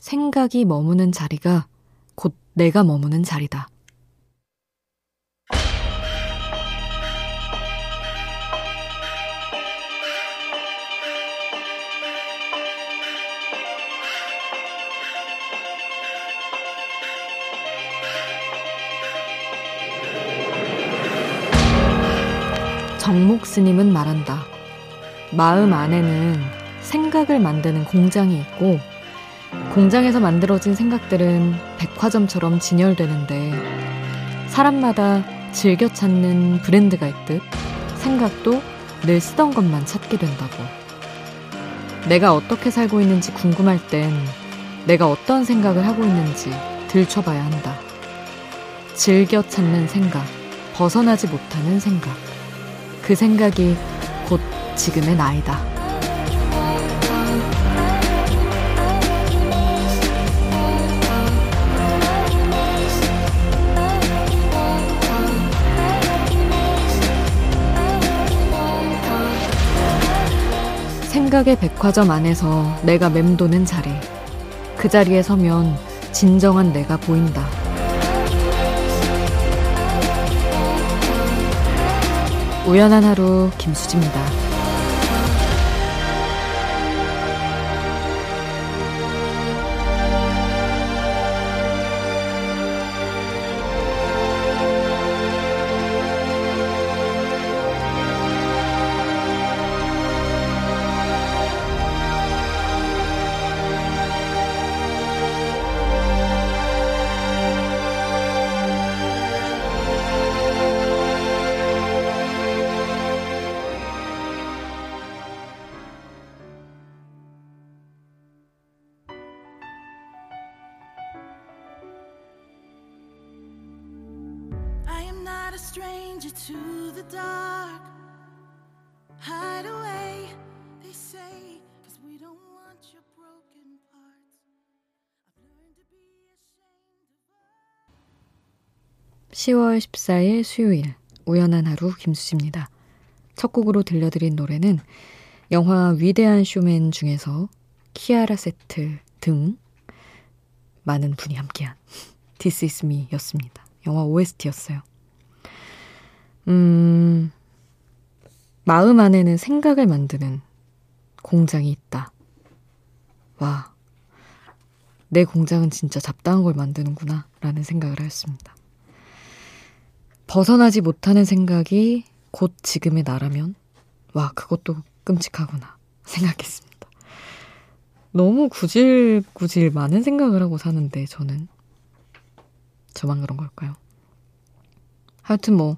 생각이 머무는 자리가 곧 내가 머무는 자리다. 정목 스님은 말한다. 마음 안에는 생각을 만드는 공장이 있고, 공장에서 만들어진 생각들은 백화점처럼 진열되는데, 사람마다 즐겨 찾는 브랜드가 있듯, 생각도 늘 쓰던 것만 찾게 된다고. 내가 어떻게 살고 있는지 궁금할 땐 내가 어떤 생각을 하고 있는지 들춰봐야 한다. 즐겨 찾는 생각, 벗어나지 못하는 생각. 그 생각이 곧 지금의 나이다. 생각의 백화점 안에서 내가 맴도는 자리. 그 자리에 서면 진정한 내가 보인다. 우연한 하루 김수지입니다. 10월 14일 수요일 우연한 하루 김수지입니다. 첫 곡으로 들려드린 노래는 영화 위대한 쇼맨 중에서 키아라 세트 등 많은 분이 함께한 This Is Me 였습니다. 영화 OST였어요. 음, 마음 안에는 생각을 만드는 공장이 있다. 와, 내 공장은 진짜 잡다한 걸 만드는구나, 라는 생각을 하였습니다. 벗어나지 못하는 생각이 곧 지금의 나라면, 와, 그것도 끔찍하구나, 생각했습니다. 너무 구질구질 많은 생각을 하고 사는데, 저는. 저만 그런 걸까요? 하여튼 뭐,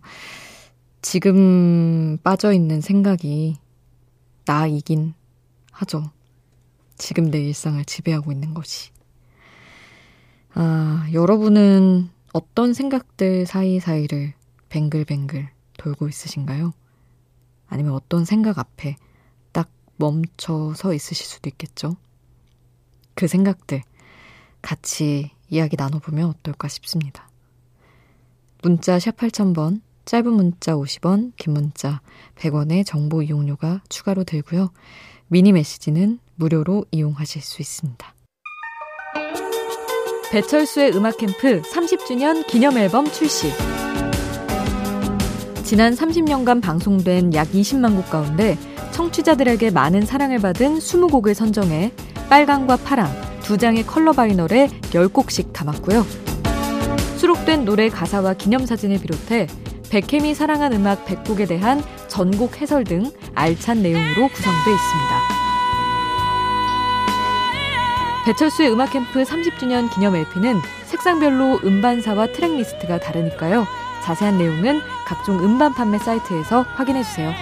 지금 빠져있는 생각이 나이긴 하죠. 지금 내 일상을 지배하고 있는 것이. 아, 여러분은 어떤 생각들 사이사이를 뱅글뱅글 돌고 있으신가요? 아니면 어떤 생각 앞에 딱 멈춰 서 있으실 수도 있겠죠? 그 생각들 같이 이야기 나눠보면 어떨까 싶습니다. 문자 샵 8000번, 짧은 문자 50원, 긴 문자 100원의 정보 이용료가 추가로 들고요. 미니 메시지는 무료로 이용하실 수 있습니다. 배철수의 음악 캠프 30주년 기념 앨범 출시. 지난 30년간 방송된 약 20만 곡 가운데 청취자들에게 많은 사랑을 받은 20곡을 선정해 빨강과 파랑 두 장의 컬러 바이널에 10곡씩 담았고요. 수록된 노래 가사와 기념사진을 비롯해 백혜미 사랑한 음악 100곡에 대한 전곡 해설 등 알찬 내용으로 구성되어 있습니다. 배철수의 음악 캠프 30주년 기념 LP는 색상별로 음반사와 트랙리스트가 다르니까요. 자세한 내용은 각종 음반 판매 사이트에서 확인해 주세요.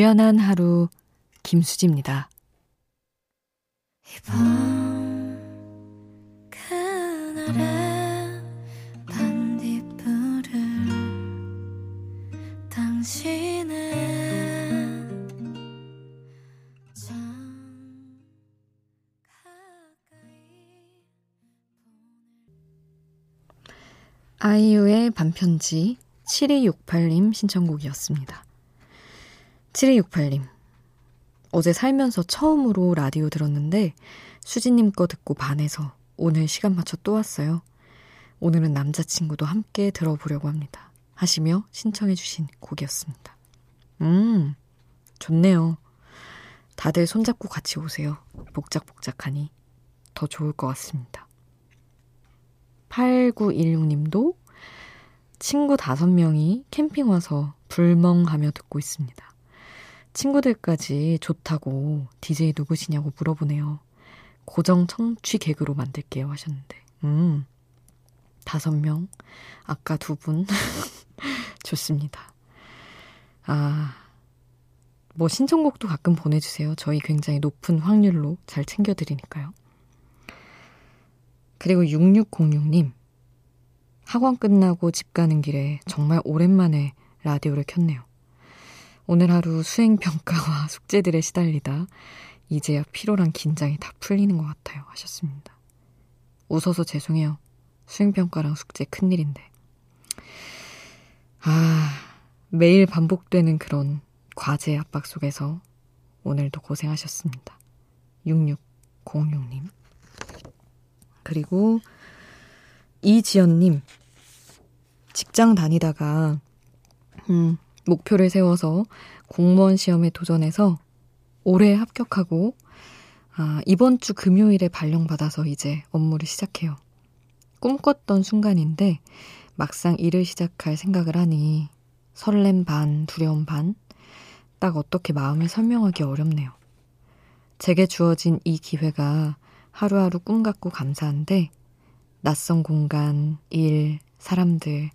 우연한 하루 김수지입니다. 이번 그날의 반딧불을 당신은 아이유의 반편지 7268님 신청곡이었습니다. 7268님. 어제 살면서 처음으로 라디오 들었는데 수지님 거 듣고 반해서 오늘 시간 맞춰 또 왔어요. 오늘은 남자친구도 함께 들어보려고 합니다. 하시며 신청해주신 곡이었습니다. 음, 좋네요. 다들 손잡고 같이 오세요. 복작복작하니 더 좋을 것 같습니다. 8916님도 친구 다섯 명이 캠핑 와서 불멍하며 듣고 있습니다. 친구들까지 좋다고 DJ 누구시냐고 물어보네요. 고정 청취 개그로 만들게요 하셨는데. 음, 다섯 명. 아까 두 분. 좋습니다. 아, 뭐 신청곡도 가끔 보내주세요. 저희 굉장히 높은 확률로 잘 챙겨드리니까요. 그리고 6606님. 학원 끝나고 집 가는 길에 정말 오랜만에 라디오를 켰네요. 오늘 하루 수행평가와 숙제들에 시달리다 이제야 피로랑 긴장이 다 풀리는 것 같아요. 하셨습니다. 웃어서 죄송해요. 수행평가랑 숙제 큰일인데. 아, 매일 반복되는 그런 과제 압박 속에서 오늘도 고생하셨습니다. 6606님. 그리고 이지연님. 직장 다니다가, 음, 목표를 세워서 공무원 시험에 도전해서 올해 합격하고, 아, 이번 주 금요일에 발령받아서 이제 업무를 시작해요. 꿈꿨던 순간인데, 막상 일을 시작할 생각을 하니 설렘 반, 두려움 반, 딱 어떻게 마음을 설명하기 어렵네요. 제게 주어진 이 기회가 하루하루 꿈 같고 감사한데, 낯선 공간, 일, 사람들,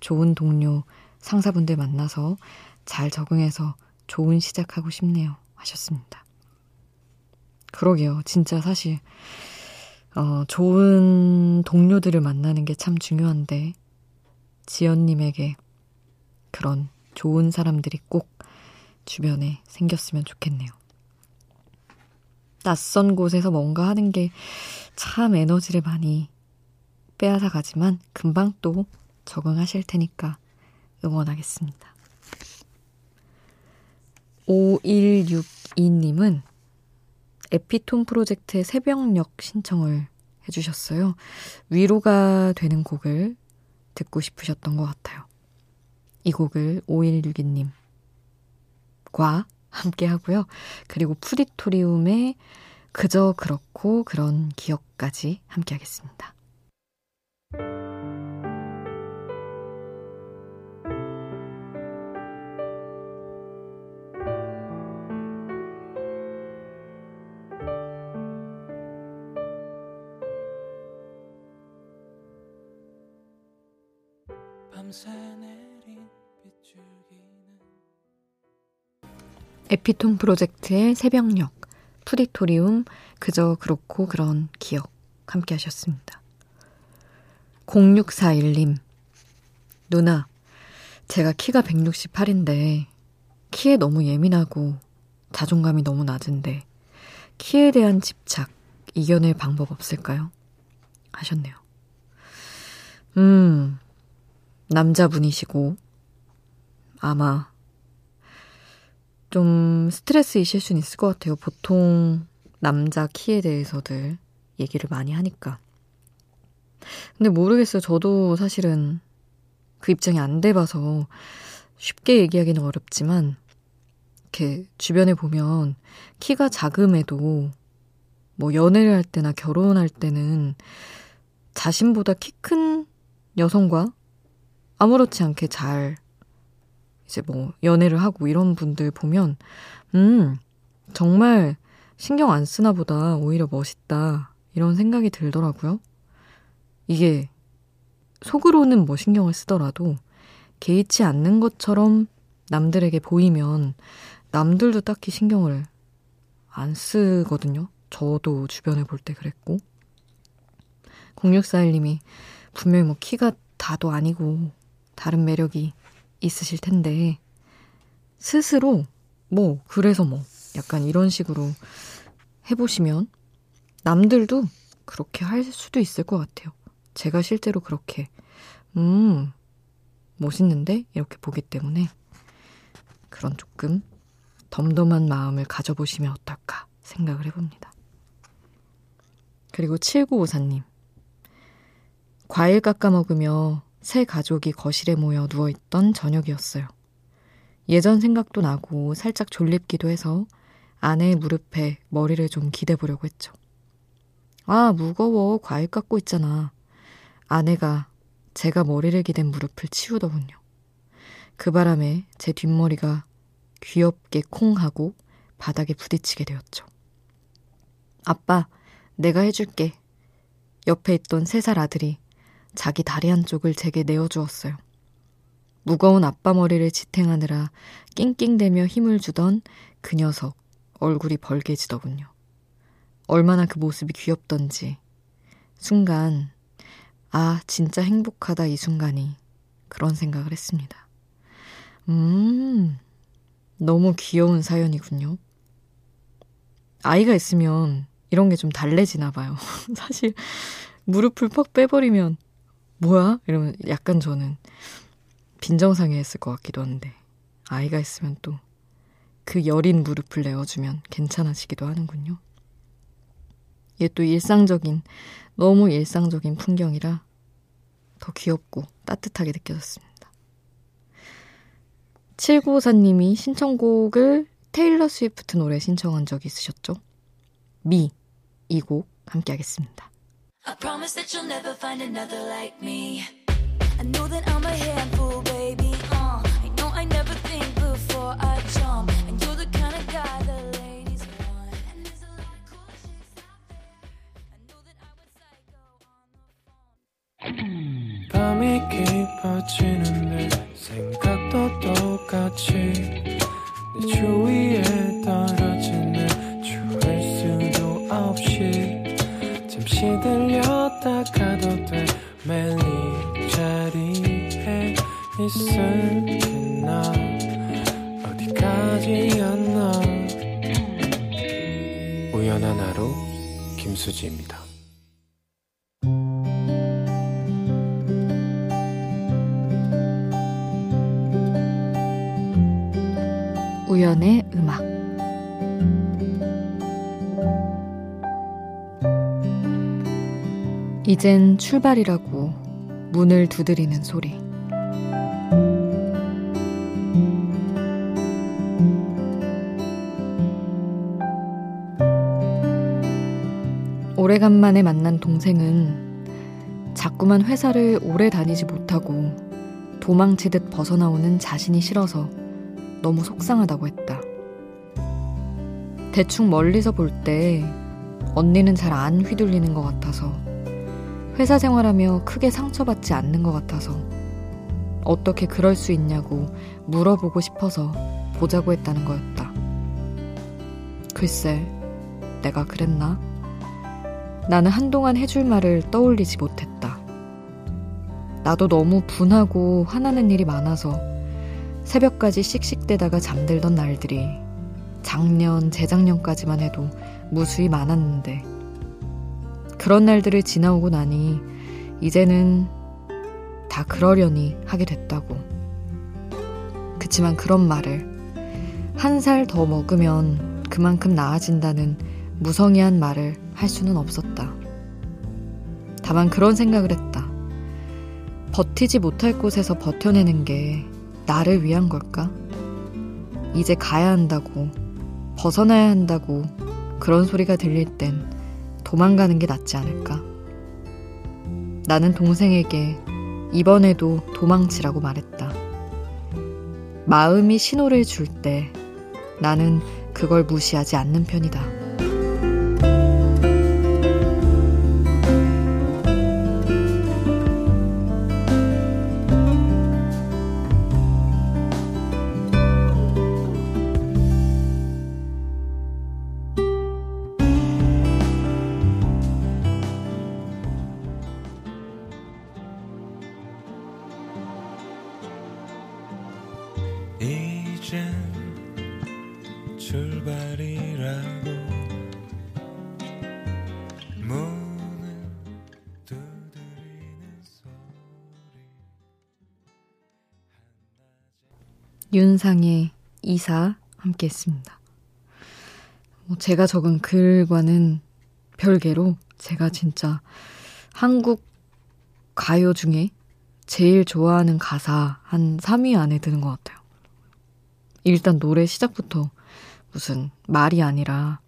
좋은 동료, 상사분들 만나서 잘 적응해서 좋은 시작하고 싶네요. 하셨습니다. 그러게요. 진짜 사실, 어, 좋은 동료들을 만나는 게 참 중요한데, 지연님에게 그런 좋은 사람들이 꼭 주변에 생겼으면 좋겠네요. 낯선 곳에서 뭔가 하는 게 참 에너지를 많이 빼앗아 가지만 금방 또 적응하실 테니까 응원하겠습니다. 5162님은 에피톤 프로젝트의 새벽녘 신청을 해주셨어요. 위로가 되는 곡을 듣고 싶으셨던 것 같아요. 이 곡을 5162님과 함께 하고요. 그리고 프리토리움의 그저 그렇고 그런 기억까지 함께 하겠습니다. 에피톤 프로젝트의 새벽녘, 프리토리움, 그저 그렇고 그런 기억 함께 하셨습니다. 0641님, 누나, 제가 키가 168인데, 키에 너무 예민하고, 자존감이 너무 낮은데, 키에 대한 집착, 이겨낼 방법 없을까요? 하셨네요. 음, 남자분이시고, 아마 좀 스트레스이실 수는 있을 것 같아요. 보통 남자 키에 대해서들 얘기를 많이 하니까. 근데 모르겠어요. 저도 사실은 그 입장이 안 돼봐서 쉽게 얘기하기는 어렵지만, 이렇게 주변에 보면 키가 작음에도 뭐 연애를 할 때나 결혼할 때는 자신보다 키 큰 여성과 아무렇지 않게 잘 이제 뭐 연애를 하고 이런 분들 보면 음 정말 신경 안 쓰나 보다 오히려 멋있다 이런 생각이 들더라고요. 이게 속으로는 뭐 신경을 쓰더라도 개의치 않는 것처럼 남들에게 보이면 남들도 딱히 신경을 안 쓰거든요. 저도 주변에 볼 때 그랬고. 0641님이 분명히 뭐 키가 다도 아니고 다른 매력이 있으실 텐데 스스로 뭐 그래서 뭐 약간 이런 식으로 해보시면 남들도 그렇게 할 수도 있을 것 같아요. 제가 실제로 그렇게 음 멋있는데 이렇게 보기 때문에 그런 조금 덤덤한 마음을 가져보시면 어떨까 생각을 해봅니다. 그리고 7954님. 과일 깎아 먹으며 새 가족이 거실에 모여 누워있던 저녁이었어요. 예전 생각도 나고 살짝 졸립기도 해서 아내의 무릎에 머리를 좀 기대보려고 했죠. 아, 무거워. 과일 깎고 있잖아. 아내가 제가 머리를 기댄 무릎을 치우더군요. 그 바람에 제 뒷머리가 귀엽게 콩 하고 바닥에 부딪히게 되었죠. 아빠, 내가 해줄게. 옆에 있던 세 살 아들이 자기 다리 한쪽을 제게 내어주었어요. 무거운 아빠 머리를 지탱하느라 낑낑대며 힘을 주던 그 녀석 얼굴이 벌개지더군요. 얼마나 그 모습이 귀엽던지. 순간, 아, 진짜 행복하다 이 순간이. 그런 생각을 했습니다. 음, 너무 귀여운 사연이군요. 아이가 있으면 이런 게 좀 달래지나 봐요. 사실 무릎을 퍽 빼버리면 뭐야? 이러면 약간 저는 빈정상해했을 것 같기도 한데 아이가 있으면 또 그 여린 무릎을 내어주면 괜찮아지기도 하는군요. 이게 또 일상적인 너무 일상적인 풍경이라 더 귀엽고 따뜻하게 느껴졌습니다. 7954님이 신청곡을 테일러 스위프트 노래 신청한 적 있으셨죠? 미, 이 곡 함께 하겠습니다. I promise that you'll never find another like me. I know that I'm a handful, baby. Uh, I know I never think before I jump. And you're the kind of guy the ladies want. And there's a lot of cool chicks out there. I know that I went psycho on the phone. 밤이 깊어지는데 생각도 똑같이 내 주위 있을게 나? 어디까지였나? 우연한 하루 김수지입니다. 우연의 음악. 이젠 출발이라고 문을 두드리는 소리. 오래간만에 만난 동생은 자꾸만 회사를 오래 다니지 못하고 도망치듯 벗어나오는 자신이 싫어서 너무 속상하다고 했다. 대충 멀리서 볼 때 언니는 잘 안 휘둘리는 것 같아서 회사 생활하며 크게 상처받지 않는 것 같아서 어떻게 그럴 수 있냐고 물어보고 싶어서 보자고 했다는 거였다. 글쎄, 내가 그랬나? 나는 한동안 해줄 말을 떠올리지 못했다. 나도 너무 분하고 화나는 일이 많아서 새벽까지 씩씩대다가 잠들던 날들이 작년, 재작년까지만 해도 무수히 많았는데 그런 날들을 지나오고 나니 이제는 다 그러려니 하게 됐다고. 그치만 그런 말을 한 살 더 먹으면 그만큼 나아진다는 무성의한 말을 할 수는 없었다. 다만 그런 생각을 했다. 버티지 못할 곳에서 버텨내는 게 나를 위한 걸까? 이제 가야 한다고, 벗어나야 한다고 그런 소리가 들릴 땐 도망가는 게 낫지 않을까? 나는 동생에게 이번에도 도망치라고 말했다. 마음이 신호를 줄 때 나는 그걸 무시하지 않는 편이다. 이젠 출발이라고 문을 두드리는 소리 윤상의 이사 함께 했습니다. 뭐 제가 적은 글과는 별개로 제가 진짜 한국 가요 중에 제일 좋아하는 가사 한 3위 안에 드는 것 같아요. 일단 노래 시작부터 무슨 말이 아니라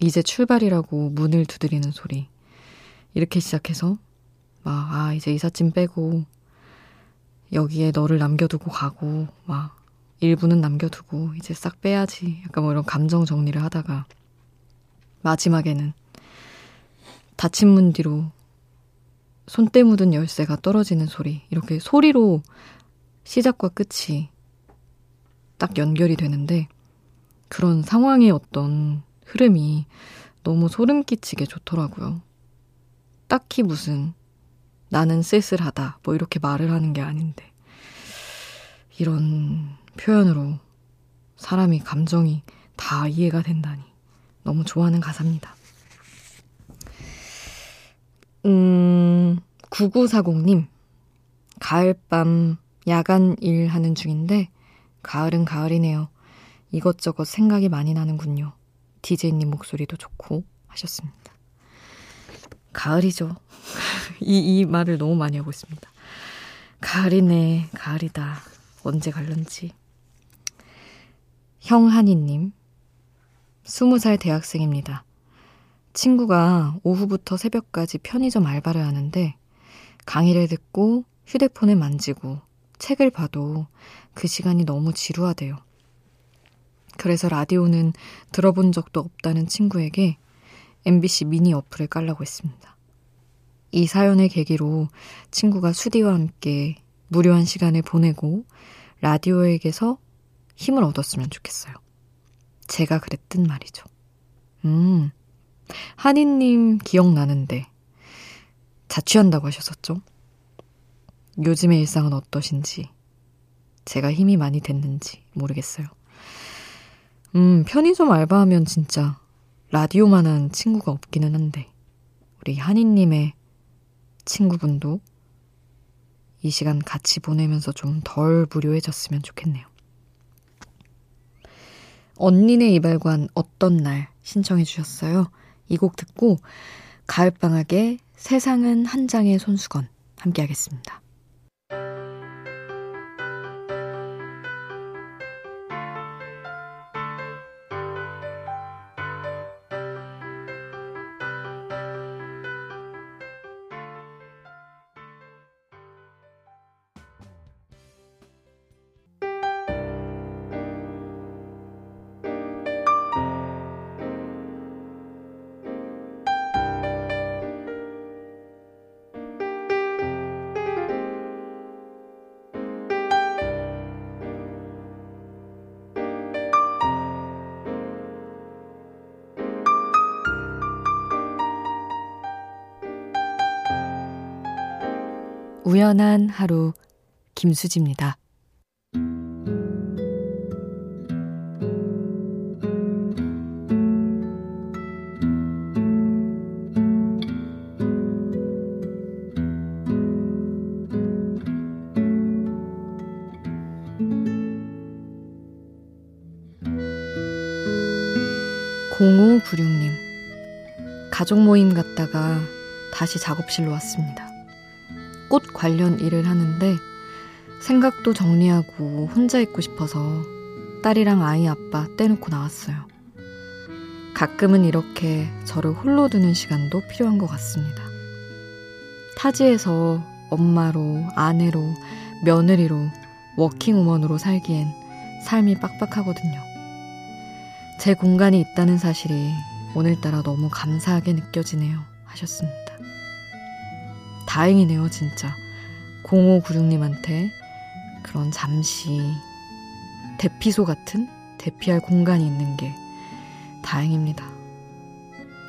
이제 출발이라고 문을 두드리는 소리. 이렇게 시작해서 막, 아, 이제 이삿짐 빼고 여기에 너를 남겨두고 가고 막 일부는 남겨두고 이제 싹 빼야지. 약간 뭐 이런 감정 정리를 하다가 마지막에는 닫힌 문 뒤로 손때 묻은 열쇠가 떨어지는 소리. 이렇게 소리로 시작과 끝이 딱 연결이 되는데 그런 상황의 어떤 흐름이 너무 소름 끼치게 좋더라고요. 딱히 무슨 나는 쓸쓸하다 뭐 이렇게 말을 하는 게 아닌데 이런 표현으로 사람이 감정이 다 이해가 된다니 너무 좋아하는 가사입니다. 음, 9940님, 가을밤 야간 일하는 중인데, 가을은 가을이네요. 이것저것 생각이 많이 나는군요. 디제이님 목소리도 좋고 하셨습니다. 가을이죠. 이, 이 말을 너무 많이 하고 있습니다. 가을이네, 가을이다. 언제 갈런지. 형한이님, 20살 대학생입니다. 친구가 오후부터 새벽까지 편의점 알바를 하는데 강의를 듣고 휴대폰을 만지고 책을 봐도 그 시간이 너무 지루하대요. 그래서 라디오는 들어본 적도 없다는 친구에게 MBC 미니 어플을 깔라고 했습니다. 이 사연을 계기로 친구가 수디와 함께 무료한 시간을 보내고 라디오에게서 힘을 얻었으면 좋겠어요. 제가 그랬던 말이죠. 음, 한이님 기억나는데 자취한다고 하셨었죠? 요즘의 일상은 어떠신지, 제가 힘이 많이 됐는지 모르겠어요. 음, 편의점 알바하면 진짜 라디오만한 친구가 없기는 한데, 우리 한이님의 친구분도 이 시간 같이 보내면서 좀 덜 무료해졌으면 좋겠네요. 언니네 이발관 어떤 날 신청해 주셨어요. 이 곡 듣고 가을방학의 세상은 한 장의 손수건 함께 하겠습니다. 우연한 하루 김수지입니다. 공오구육님 가족 모임 갔다가 다시 작업실로 왔습니다. 꽃 관련 일을 하는데 생각도 정리하고 혼자 있고 싶어서 딸이랑 아이 아빠 떼놓고 나왔어요. 가끔은 이렇게 저를 홀로 두는 시간도 필요한 것 같습니다. 타지에서 엄마로, 아내로, 며느리로, 워킹우먼으로 살기엔 삶이 빡빡하거든요. 제 공간이 있다는 사실이 오늘따라 너무 감사하게 느껴지네요. 하셨습니다. 다행이네요, 진짜. 0596님한테 그런 잠시 대피소 같은 대피할 공간이 있는 게 다행입니다.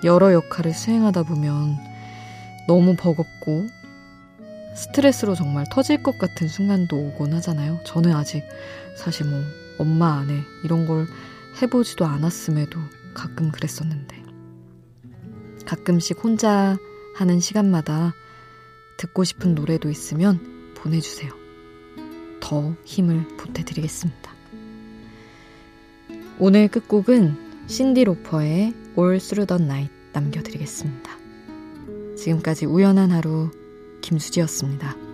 여러 역할을 수행하다 보면 너무 버겁고 스트레스로 정말 터질 것 같은 순간도 오곤 하잖아요. 저는 아직 사실 뭐 엄마 아내 이런 걸 해보지도 않았음에도 가끔 그랬었는데 가끔씩 혼자 하는 시간마다 듣고 싶은 노래도 있으면 보내주세요. 더 힘을 보태드리겠습니다. 오늘 끝곡은 신디 로퍼의 All Through the Night 남겨드리겠습니다. 지금까지 우연한 하루 김수지였습니다.